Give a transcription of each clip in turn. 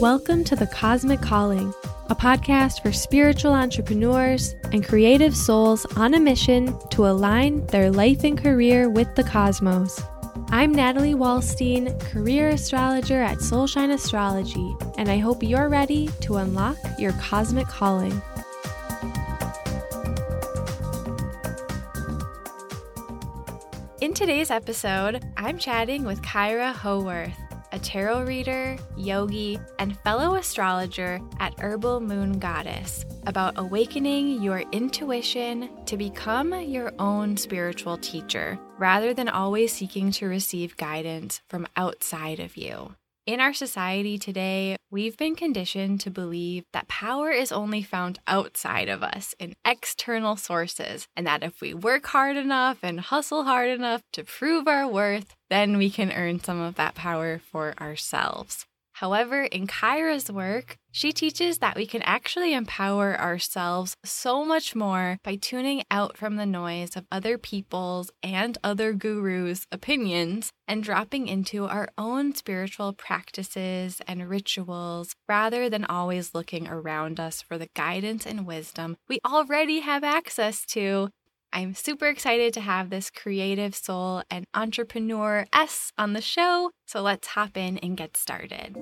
Welcome to The Cosmic Calling, a podcast for spiritual entrepreneurs and creative souls on a mission to align their life and career with the cosmos. I'm Natalie Wallstein, career astrologer at Soulshine Astrology, and I hope you're ready to unlock your cosmic calling. Today's episode, I'm chatting with Kyra Howearth a tarot reader, yogi, and fellow astrologer at Herbal Moon Goddess, about awakening your intuition to become your own spiritual teacher rather than always seeking to receive guidance from outside of you. In our society today, we've been conditioned to believe that power is only found outside of us in external sources, and that if we work hard enough and hustle hard enough to prove our worth, then we can earn some of that power for ourselves. However, in Kyra's work, she teaches that we can actually empower ourselves so much more by tuning out from the noise of other people's and other gurus' opinions and dropping into our own spiritual practices and rituals rather than always looking around us for the guidance and wisdom we already have access to I'm super excited to have this creative soul and entrepreneur S on the show. So let's hop in and get started.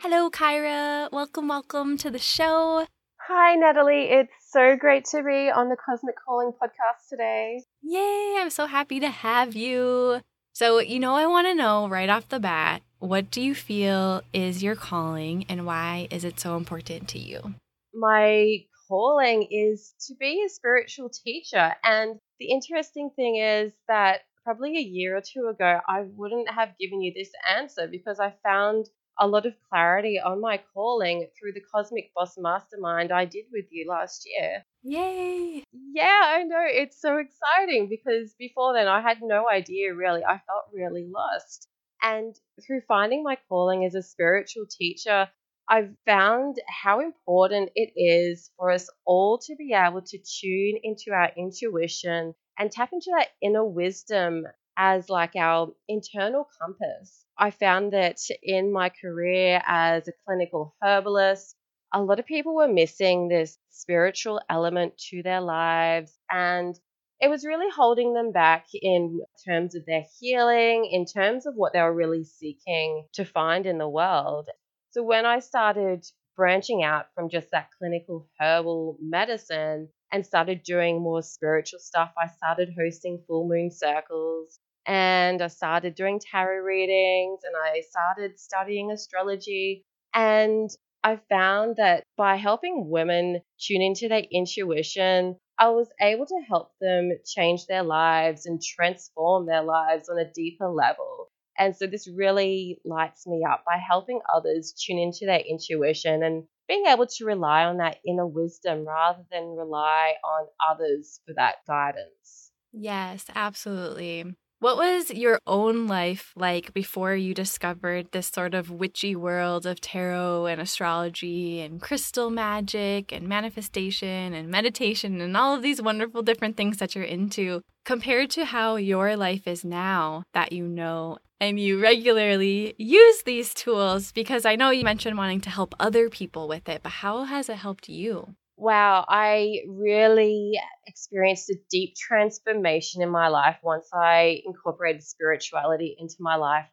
Hello, Kyra. Welcome, welcome to the show. Hi, Natalie. It's so great to be on the Cosmic Calling podcast today. Yay! I'm so happy to have you. So, you know, I want to know right off the bat what do you feel is your calling and why is it so important to you? My calling is to be a spiritual teacher. And the interesting thing is that probably a year or two ago, I wouldn't have given you this answer because I found a lot of clarity on my calling through the Cosmic Boss Mastermind I did with you last year. Yay! Yeah, I know. It's so exciting because before then I had no idea really. I felt really lost. And through finding my calling as a spiritual teacher, I've found how important it is for us all to be able to tune into our intuition and tap into that inner wisdom as like our internal compass. I found that in my career as a clinical herbalist, a lot of people were missing this spiritual element to their lives and it was really holding them back in terms of their healing, in terms of what they were really seeking to find in the world. So when I started branching out from just that clinical herbal medicine and started doing more spiritual stuff, I started hosting full moon circles and I started doing tarot readings and I started studying astrology. And I found that by helping women tune into their intuition, I was able to help them change their lives and transform their lives on a deeper level. And so this really lights me up by helping others tune into their intuition and being able to rely on that inner wisdom rather than rely on others for that guidance. Yes, absolutely. What was your own life like before you discovered this sort of witchy world of tarot and astrology and crystal magic and manifestation and meditation and all of these wonderful different things that you're into compared to how your life is now that you know and you regularly use these tools? Because I know you mentioned wanting to help other people with it, but how has it helped you? wow, I really experienced a deep transformation in my life once I incorporated spirituality into my life.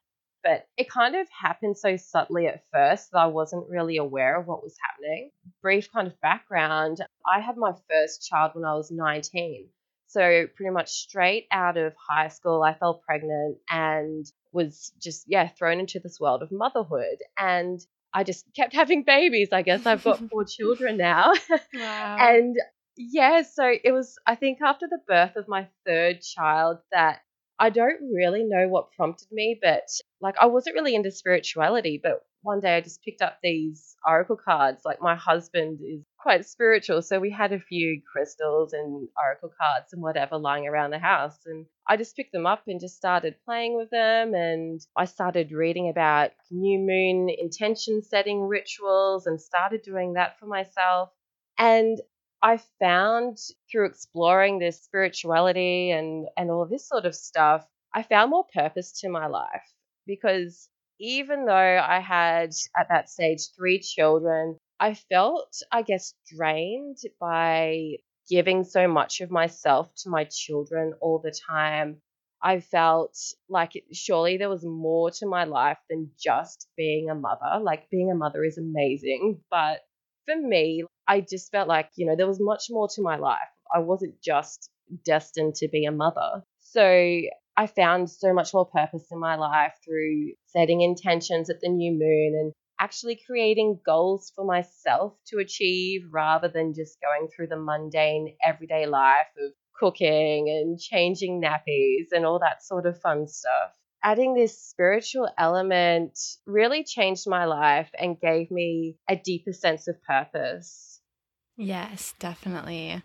But it kind of happened so subtly at first that I wasn't really aware of what was happening. Brief kind of background I had my first child when I was 19. So, pretty much straight out of high school, I fell pregnant and was just, yeah, thrown into this world of motherhood. And I just kept having babies. I guess I've got four children now. Wow. and yeah, so it was, I think, after the birth of my third child that I don't really know what prompted me, but like I wasn't really into spirituality. But one day I just picked up these oracle cards. Like my husband is quite spiritual, so we had a few crystals and oracle cards and whatever lying around the house. And I just picked them up and just started playing with them. And I started reading about new moon intention setting rituals and started doing that for myself. And I found through exploring this spirituality and, and all this sort of stuff, I found more purpose to my life because even though I had at that stage three children, I felt, I guess, drained by giving so much of myself to my children all the time. I felt like surely there was more to my life than just being a mother. Like being a mother is amazing, but for me, I just felt like, you know, there was much more to my life. I wasn't just destined to be a mother. So I found so much more purpose in my life through setting intentions at the new moon and actually creating goals for myself to achieve rather than just going through the mundane everyday life of cooking and changing nappies and all that sort of fun stuff. Adding this spiritual element really changed my life and gave me a deeper sense of purpose. Yes, definitely.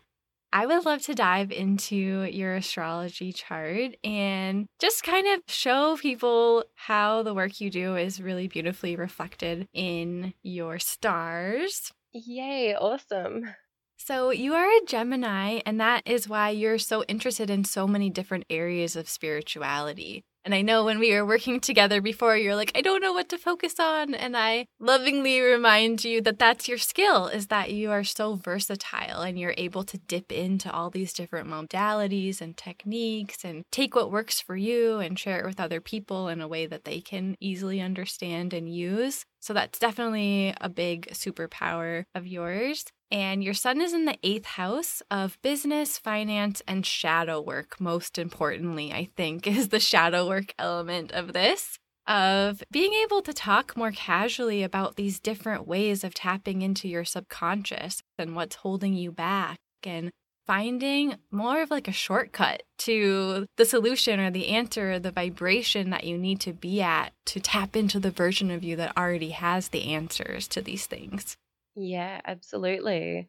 I would love to dive into your astrology chart and just kind of show people how the work you do is really beautifully reflected in your stars. Yay, awesome. So, you are a Gemini, and that is why you're so interested in so many different areas of spirituality. And I know when we were working together before, you're like, I don't know what to focus on. And I lovingly remind you that that's your skill is that you are so versatile and you're able to dip into all these different modalities and techniques and take what works for you and share it with other people in a way that they can easily understand and use. So that's definitely a big superpower of yours. And your sun is in the eighth house of business, finance, and shadow work. Most importantly, I think, is the shadow work element of this of being able to talk more casually about these different ways of tapping into your subconscious and what's holding you back and finding more of like a shortcut to the solution or the answer or the vibration that you need to be at to tap into the version of you that already has the answers to these things. Yeah, absolutely.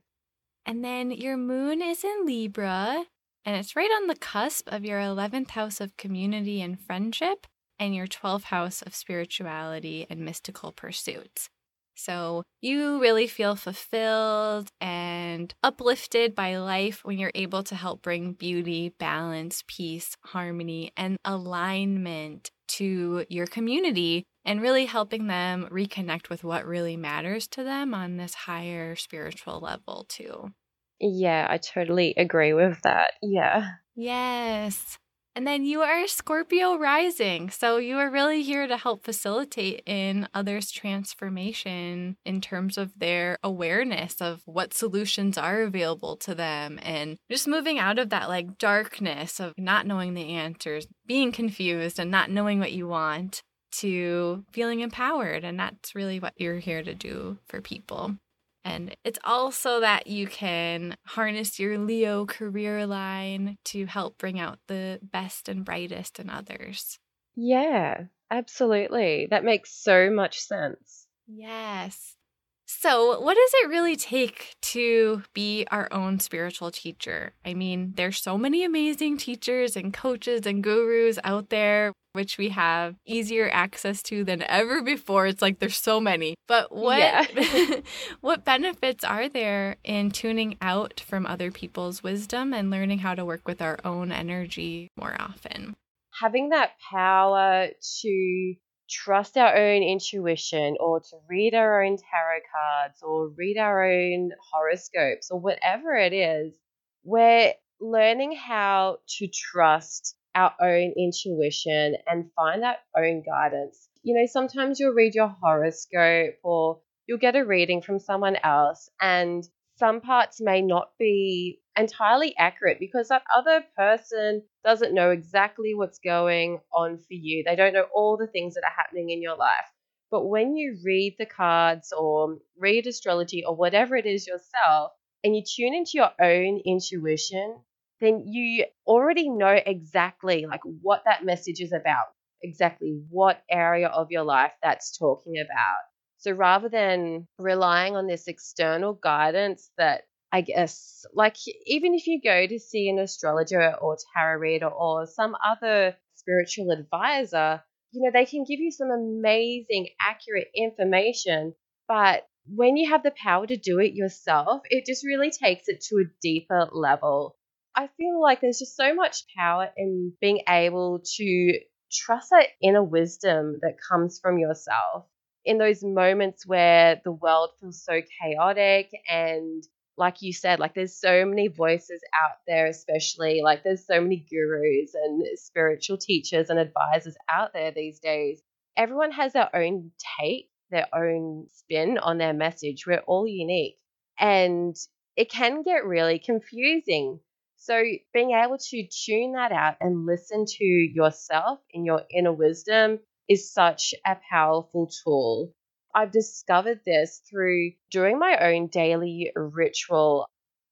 And then your moon is in Libra, and it's right on the cusp of your 11th house of community and friendship and your 12th house of spirituality and mystical pursuits. So you really feel fulfilled and uplifted by life when you're able to help bring beauty, balance, peace, harmony, and alignment to your community and really helping them reconnect with what really matters to them on this higher spiritual level, too. Yeah, I totally agree with that. Yeah. Yes. And then you are Scorpio rising. So you are really here to help facilitate in others' transformation in terms of their awareness of what solutions are available to them and just moving out of that like darkness of not knowing the answers, being confused and not knowing what you want to feeling empowered. And that's really what you're here to do for people. And it's also that you can harness your Leo career line to help bring out the best and brightest in others. Yeah, absolutely. That makes so much sense. Yes. So, what does it really take to be our own spiritual teacher? I mean, there's so many amazing teachers and coaches and gurus out there which we have easier access to than ever before. It's like there's so many. But what yeah. what benefits are there in tuning out from other people's wisdom and learning how to work with our own energy more often? Having that power to trust our own intuition or to read our own tarot cards or read our own horoscopes or whatever it is, we're learning how to trust our own intuition and find our own guidance. You know, sometimes you'll read your horoscope or you'll get a reading from someone else, and some parts may not be entirely accurate because that other person doesn't know exactly what's going on for you. They don't know all the things that are happening in your life. But when you read the cards or read astrology or whatever it is yourself, and you tune into your own intuition, then you already know exactly like what that message is about, exactly what area of your life that's talking about. So rather than relying on this external guidance that I guess, like, even if you go to see an astrologer or tarot reader or some other spiritual advisor, you know, they can give you some amazing, accurate information, but when you have the power to do it yourself, it just really takes it to a deeper level. I feel like there's just so much power in being able to trust that inner wisdom that comes from yourself in those moments where the world feels so chaotic and like you said, like there's so many voices out there, especially like there's so many gurus and spiritual teachers and advisors out there these days. Everyone has their own take, their own spin on their message. We're all unique. And it can get really confusing. So, being able to tune that out and listen to yourself and your inner wisdom is such a powerful tool. I've discovered this through doing my own daily ritual.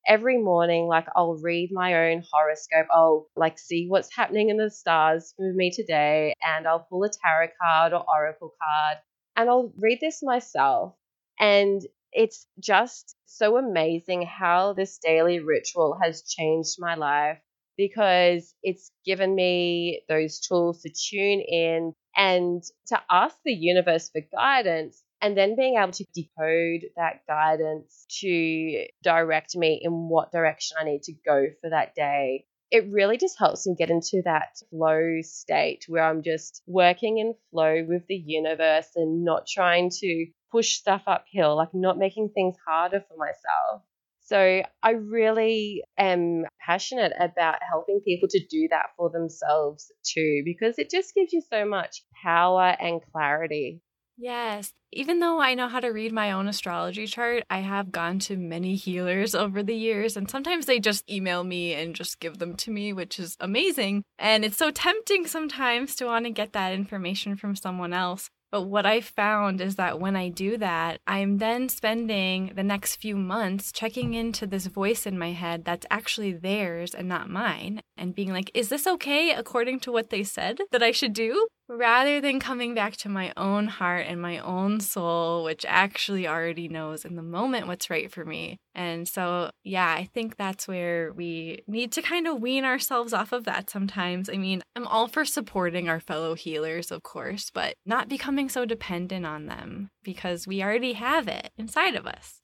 Every morning, like I'll read my own horoscope. I'll like see what's happening in the stars for me today, and I'll pull a tarot card or oracle card, and I'll read this myself. And it's just so amazing how this daily ritual has changed my life because it's given me those tools to tune in and to ask the universe for guidance and then being able to decode that guidance to direct me in what direction I need to go for that day. It really just helps me get into that flow state where I'm just working in flow with the universe and not trying to push stuff uphill, like not making things harder for myself. So I really am passionate about helping people to do that for themselves too, because it just gives you so much power and clarity. Yes. Even though I know how to read my own astrology chart, I have gone to many healers over the years, and sometimes they just email me and just give them to me, which is amazing. And it's so tempting sometimes to want to get that information from someone else. But what I found is that when I do that, I'm then spending the next few months checking into this voice in my head that's actually theirs and not mine, and being like, is this okay according to what they said that I should do? Rather than coming back to my own heart and my own soul, which actually already knows in the moment what's right for me. And so, yeah, I think that's where we need to kind of wean ourselves off of that sometimes. I mean, I'm all for supporting our fellow healers, of course, but not becoming so dependent on them because we already have it inside of us.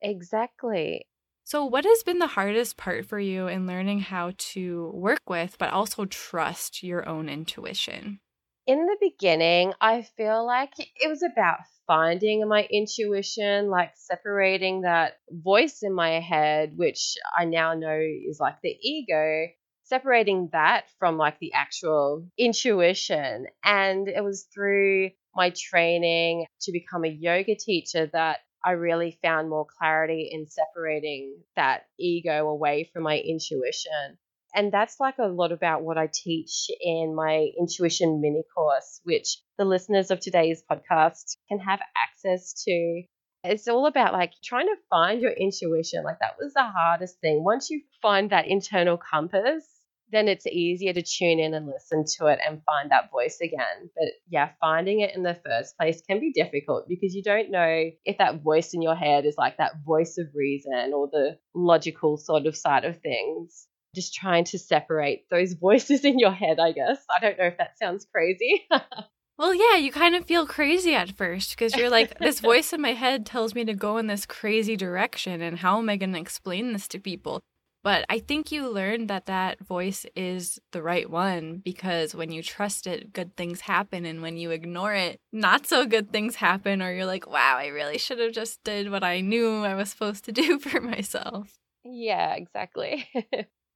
Exactly. So, what has been the hardest part for you in learning how to work with, but also trust your own intuition? In the beginning, I feel like it was about finding my intuition, like separating that voice in my head, which I now know is like the ego, separating that from like the actual intuition. And it was through my training to become a yoga teacher that I really found more clarity in separating that ego away from my intuition. And that's like a lot about what I teach in my intuition mini course, which the listeners of today's podcast can have access to. It's all about like trying to find your intuition. Like that was the hardest thing. Once you find that internal compass, then it's easier to tune in and listen to it and find that voice again. But yeah, finding it in the first place can be difficult because you don't know if that voice in your head is like that voice of reason or the logical sort of side of things just trying to separate those voices in your head, I guess. I don't know if that sounds crazy. well, yeah, you kind of feel crazy at first because you're like, this voice in my head tells me to go in this crazy direction, and how am I going to explain this to people? But I think you learn that that voice is the right one because when you trust it, good things happen. And when you ignore it, not so good things happen. Or you're like, wow, I really should have just did what I knew I was supposed to do for myself. Yeah, exactly.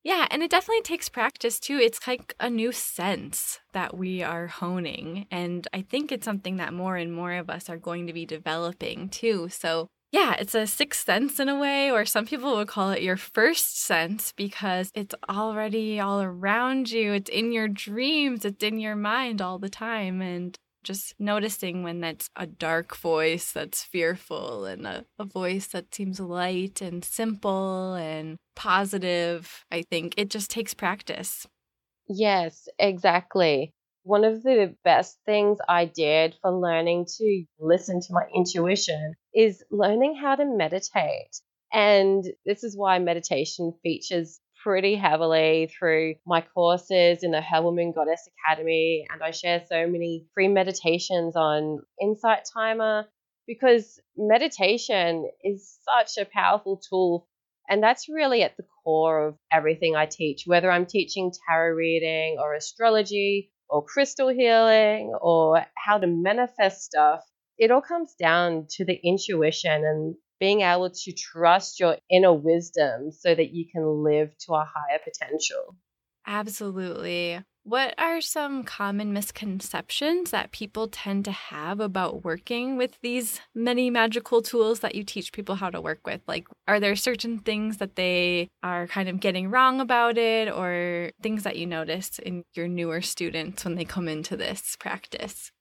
Yeah, and it definitely takes practice too. It's like a new sense that we are honing. And I think it's something that more and more of us are going to be developing too. So, yeah, it's a sixth sense in a way, or some people would call it your first sense because it's already all around you. It's in your dreams, it's in your mind all the time. And just noticing when that's a dark voice that's fearful and a, a voice that seems light and simple and positive. I think it just takes practice. Yes, exactly. One of the best things I did for learning to listen to my intuition is learning how to meditate. And this is why meditation features pretty heavily through my courses in the Herbal Moon Goddess Academy. And I share so many free meditations on Insight Timer. because meditation is such a powerful tool. And that's really at the core of everything I teach, whether I'm teaching tarot reading or astrology or crystal healing or how to manifest stuff. It all comes down to the intuition and being able to trust your inner wisdom so that you can live to a higher potential. Absolutely. What are some common misconceptions that people tend to have about working with these many magical tools that you teach people how to work with? Like, are there certain things that they are kind of getting wrong about it, or things that you notice in your newer students when they come into this practice?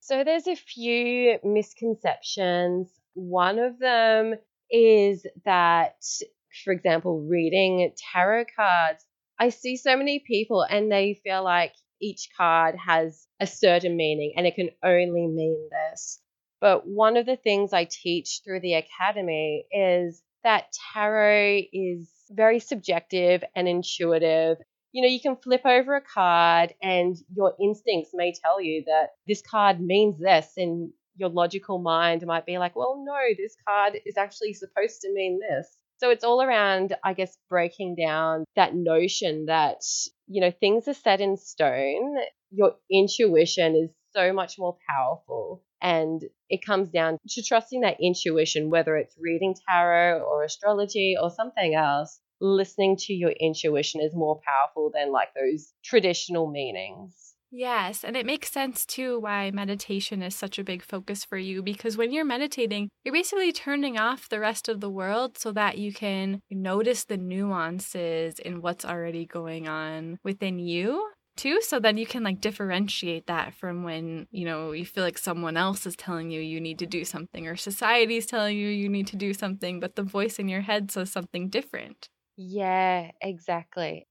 So, there's a few misconceptions. One of them is that, for example, reading tarot cards I see so many people and they feel like each card has a certain meaning and it can only mean this. But one of the things I teach through the academy is that tarot is very subjective and intuitive. You know, you can flip over a card and your instincts may tell you that this card means this, and your logical mind might be like, well, no, this card is actually supposed to mean this. So it's all around, I guess, breaking down that notion that, you know, things are set in stone. Your intuition is so much more powerful. And it comes down to trusting that intuition, whether it's reading tarot or astrology or something else. Listening to your intuition is more powerful than like those traditional meanings. Yes, and it makes sense too why meditation is such a big focus for you because when you're meditating, you're basically turning off the rest of the world so that you can notice the nuances in what's already going on within you too. So then you can like differentiate that from when you know you feel like someone else is telling you you need to do something or society is telling you you need to do something but the voice in your head says something different. Yeah exactly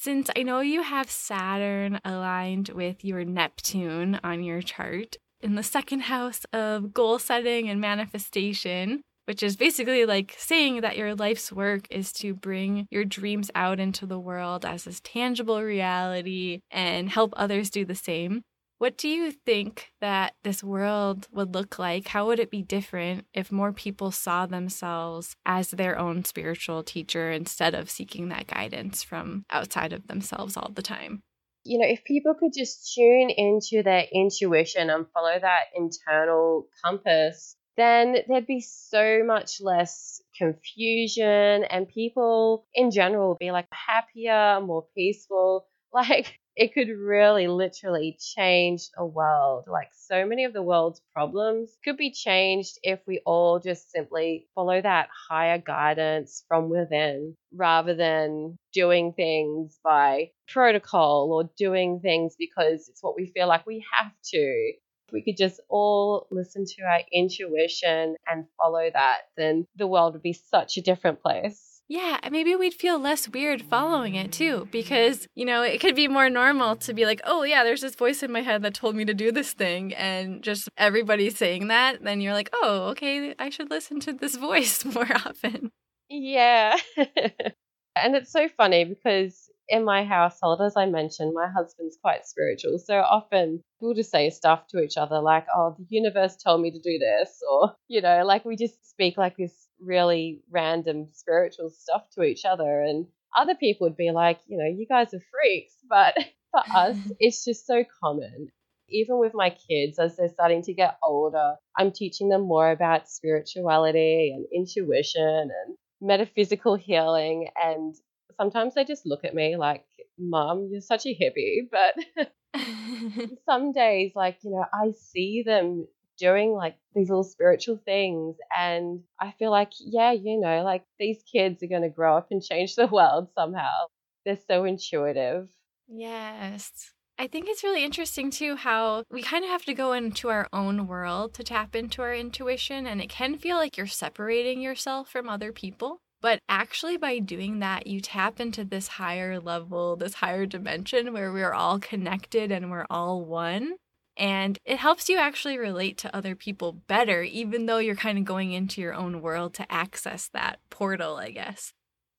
since I know you have Saturn aligned with your Neptune on your chart in the second house of goal setting and manifestation, which is basically like saying that your life's work is to bring your dreams out into the world as this tangible reality and help others do the same. What do you think that this world would look like? How would it be different if more people saw themselves as their own spiritual teacher instead of seeking that guidance from outside of themselves all the time? You know, if people could just tune into their intuition and follow that internal compass, then there'd be so much less confusion and people in general would be like happier, more peaceful. Like, it could really literally change a world. Like so many of the world's problems could be changed if we all just simply follow that higher guidance from within rather than doing things by protocol or doing things because it's what we feel like we have to. We could just all listen to our intuition and follow that, then the world would be such a different place. Yeah, maybe we'd feel less weird following it too, because, you know, it could be more normal to be like, oh, yeah, there's this voice in my head that told me to do this thing. And just everybody saying that, then you're like, oh, okay, I should listen to this voice more often. Yeah. and it's so funny because in my household, as I mentioned, my husband's quite spiritual. So often we'll just say stuff to each other like, oh, the universe told me to do this. Or, you know, like we just speak like this really random spiritual stuff to each other. And other people would be like, you know, you guys are freaks. But for us, it's just so common. Even with my kids, as they're starting to get older, I'm teaching them more about spirituality and intuition and metaphysical healing. And sometimes they just look at me like, Mom, you're such a hippie. But some days, like, you know, I see them doing like these little spiritual things. And I feel like, yeah, you know, like these kids are going to grow up and change the world somehow. They're so intuitive. Yes. I think it's really interesting too how we kind of have to go into our own world to tap into our intuition, and it can feel like you're separating yourself from other people. But actually, by doing that, you tap into this higher level, this higher dimension where we're all connected and we're all one. And it helps you actually relate to other people better, even though you're kind of going into your own world to access that portal, I guess.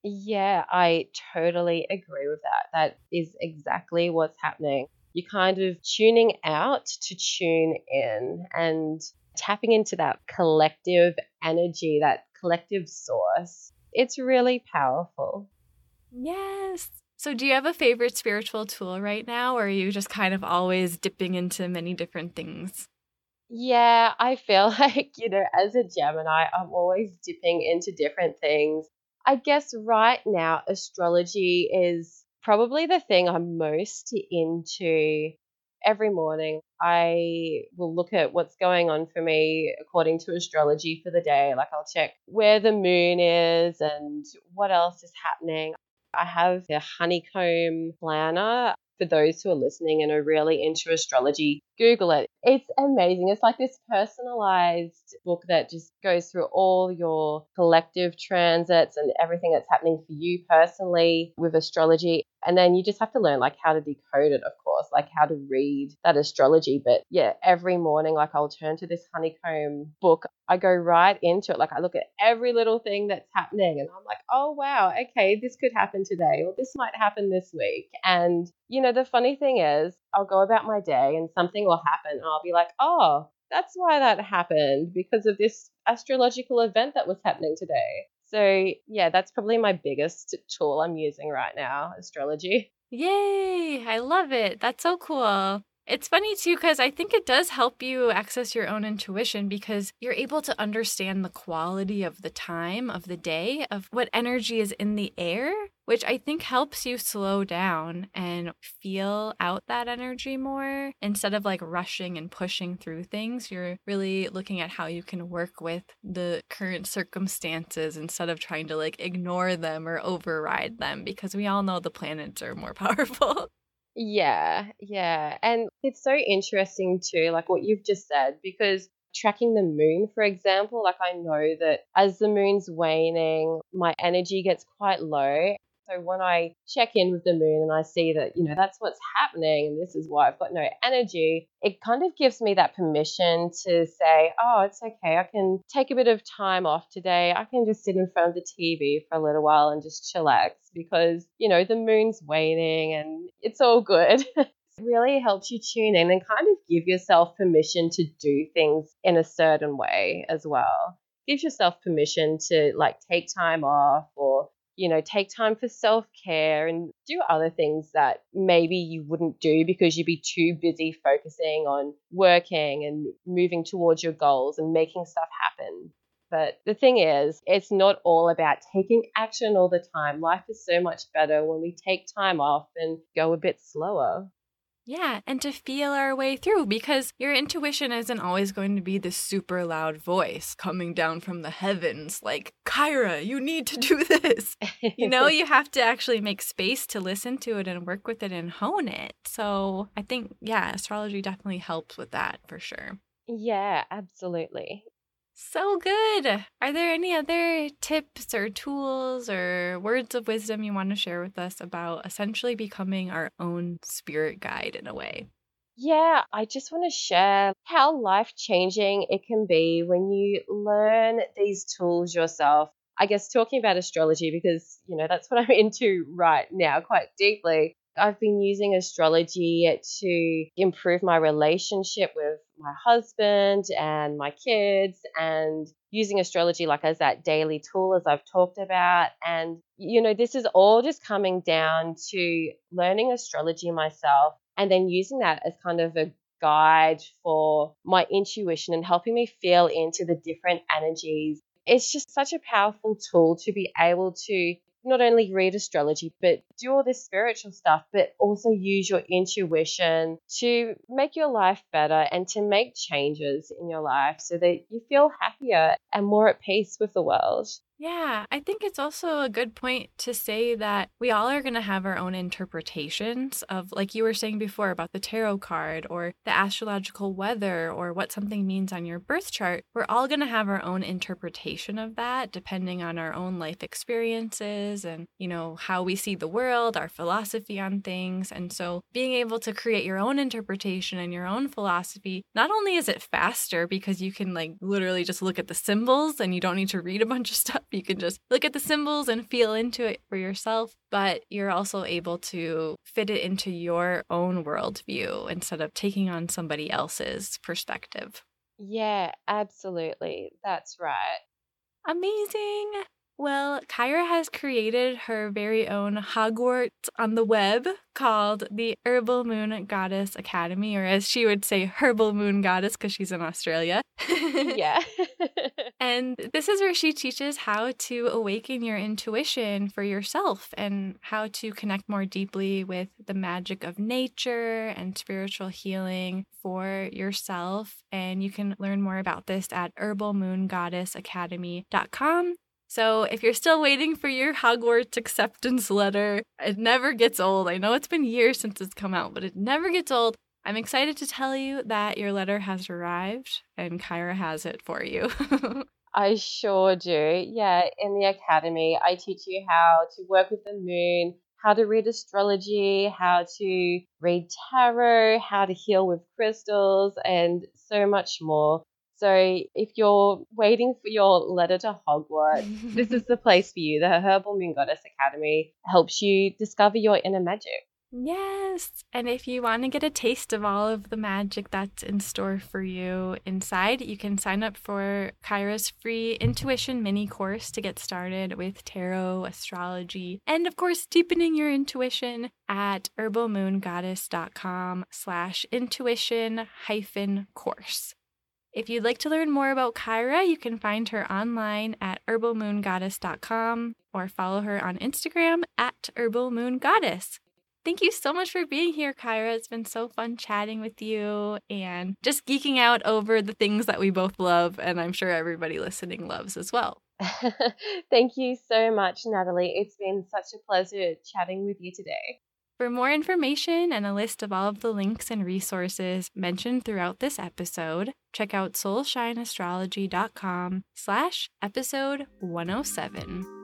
Yeah, I totally agree with that. That is exactly what's happening. You're kind of tuning out to tune in. And tapping into that collective energy, that collective source. It's really powerful. Yes. So, do you have a favorite spiritual tool right now, or are you just kind of always dipping into many different things? Yeah, I feel like, you know, as a Gemini, I'm always dipping into different things. I guess right now, astrology is probably the thing I'm most into. Every morning, I will look at what's going on for me according to astrology for the day. Like, I'll check where the moon is and what else is happening. I have a honeycomb planner for those who are listening and are really into astrology, Google it. It's amazing. It's like this personalized book that just goes through all your collective transits and everything that's happening for you personally with astrology. And then you just have to learn like how to decode it, of course, like how to read that astrology. But yeah, every morning, like I'll turn to this honeycomb book. I go right into it. Like I look at every little thing that's happening and I'm like, oh, wow, okay, this could happen today or this might happen this week. And, you know, the funny thing is, I'll go about my day and something will happen I'll be like, oh, that's why that happened because of this astrological event that was happening today. So, yeah, that's probably my biggest tool I'm using right now astrology. Yay! I love it. That's so cool. It's funny too, because I think it does help you access your own intuition because you're able to understand the quality of the time of the day, of what energy is in the air, which I think helps you slow down and feel out that energy more instead of like rushing and pushing through things. You're really looking at how you can work with the current circumstances instead of trying to like ignore them or override them because we all know the planets are more powerful. Yeah, yeah. And it's so interesting too, like what you've just said, because tracking the moon, for example, like I know that as the moon's waning, my energy gets quite low. So when I check in with the moon and I see that, you know, that's what's happening and this is why I've got no energy, it kind of gives me that permission to say, oh, it's okay. I can take a bit of time off today. I can just sit in front of the TV for a little while and just chillax because, you know, the moon's waning and it's all good. It really helps you tune in and kind of give yourself permission to do things in a certain way as well. Gives yourself permission to like take time off or you know, take time for self care and do other things that maybe you wouldn't do because you'd be too busy focusing on working and moving towards your goals and making stuff happen. But the thing is, it's not all about taking action all the time. Life is so much better when we take time off and go a bit slower. Yeah, and to feel our way through because your intuition isn't always going to be this super loud voice coming down from the heavens like, Kyra, you need to do this. you know, you have to actually make space to listen to it and work with it and hone it. So I think, yeah, astrology definitely helps with that for sure. Yeah, absolutely. So good. Are there any other tips or tools or words of wisdom you want to share with us about essentially becoming our own spirit guide in a way? Yeah, I just want to share how life changing it can be when you learn these tools yourself. I guess talking about astrology because, you know, that's what I'm into right now quite deeply. I've been using astrology to improve my relationship with my husband and my kids and using astrology like as that daily tool as I've talked about. And you know this is all just coming down to learning astrology myself and then using that as kind of a guide for my intuition and helping me feel into the different energies. It's just such a powerful tool to be able to not only read astrology, but do all this spiritual stuff, but also use your intuition to make your life better and to make changes in your life so that you feel happier and more at peace with the world. Yeah, I think it's also a good point to say that we all are going to have our own interpretations of, like you were saying before, about the tarot card or the astrological weather or what something means on your birth chart. We're all going to have our own interpretation of that depending on our own life experiences and, you know, how we see the world, our philosophy on things. And so being able to create your own interpretation and your own philosophy, not only is it faster because you can, like, literally just look at the symbols and you don't need to read a bunch of stuff you can just look at the symbols and feel into it for yourself, but you're also able to fit it into your own worldview instead of taking on somebody else's perspective. Yeah, absolutely. That's right. Amazing. Well, Kyra has created her very own Hogwarts on the web called the Herbal Moon Goddess Academy, or as she would say, Herbal Moon Goddess because she's in Australia. yeah. and this is where she teaches how to awaken your intuition for yourself and how to connect more deeply with the magic of nature and spiritual healing for yourself. And you can learn more about this at herbalmoongoddessacademy.com. So if you're still waiting for your Hogwarts acceptance letter, it never gets old. I know it's been years since it's come out, but it never gets old. I'm excited to tell you that your letter has arrived and Kyra has it for you. I sure do. Yeah, in the academy, I teach you how to work with the moon, how to read astrology, how to read tarot, how to heal with crystals, and so much more. So if you're waiting for your letter to Hogwarts, this is the place for you. The Herbal Moon Goddess Academy helps you discover your inner magic. Yes. And if you want to get a taste of all of the magic that's in store for you inside, you can sign up for Kyra's free intuition mini course to get started with tarot, astrology, and of course, deepening your intuition at herbalmoongoddess.com slash intuition hyphen course. If you'd like to learn more about Kyra, you can find her online at herbalmoongoddess.com or follow her on Instagram at herbalmoongoddess. Thank you so much for being here, Kyra. It's been so fun chatting with you and just geeking out over the things that we both love, and I'm sure everybody listening loves as well. Thank you so much, Natalie. It's been such a pleasure chatting with you today. For more information and a list of all of the links and resources mentioned throughout this episode, check out soulshineastrology.com slash episode 107.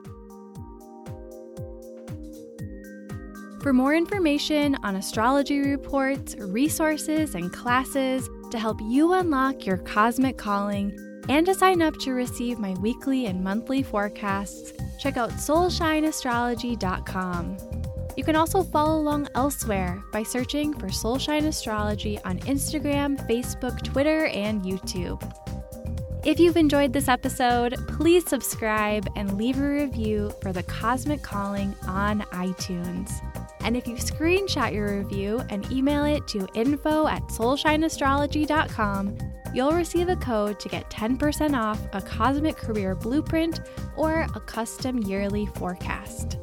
For more information on astrology reports, resources, and classes to help you unlock your cosmic calling and to sign up to receive my weekly and monthly forecasts, check out soulshineastrology.com. You can also follow along elsewhere by searching for Soulshine Astrology on Instagram, Facebook, Twitter, and YouTube. If you've enjoyed this episode, please subscribe and leave a review for The Cosmic Calling on iTunes. And if you screenshot your review and email it to info at soulshineastrology.com, you'll receive a code to get 10% off a cosmic career blueprint or a custom yearly forecast.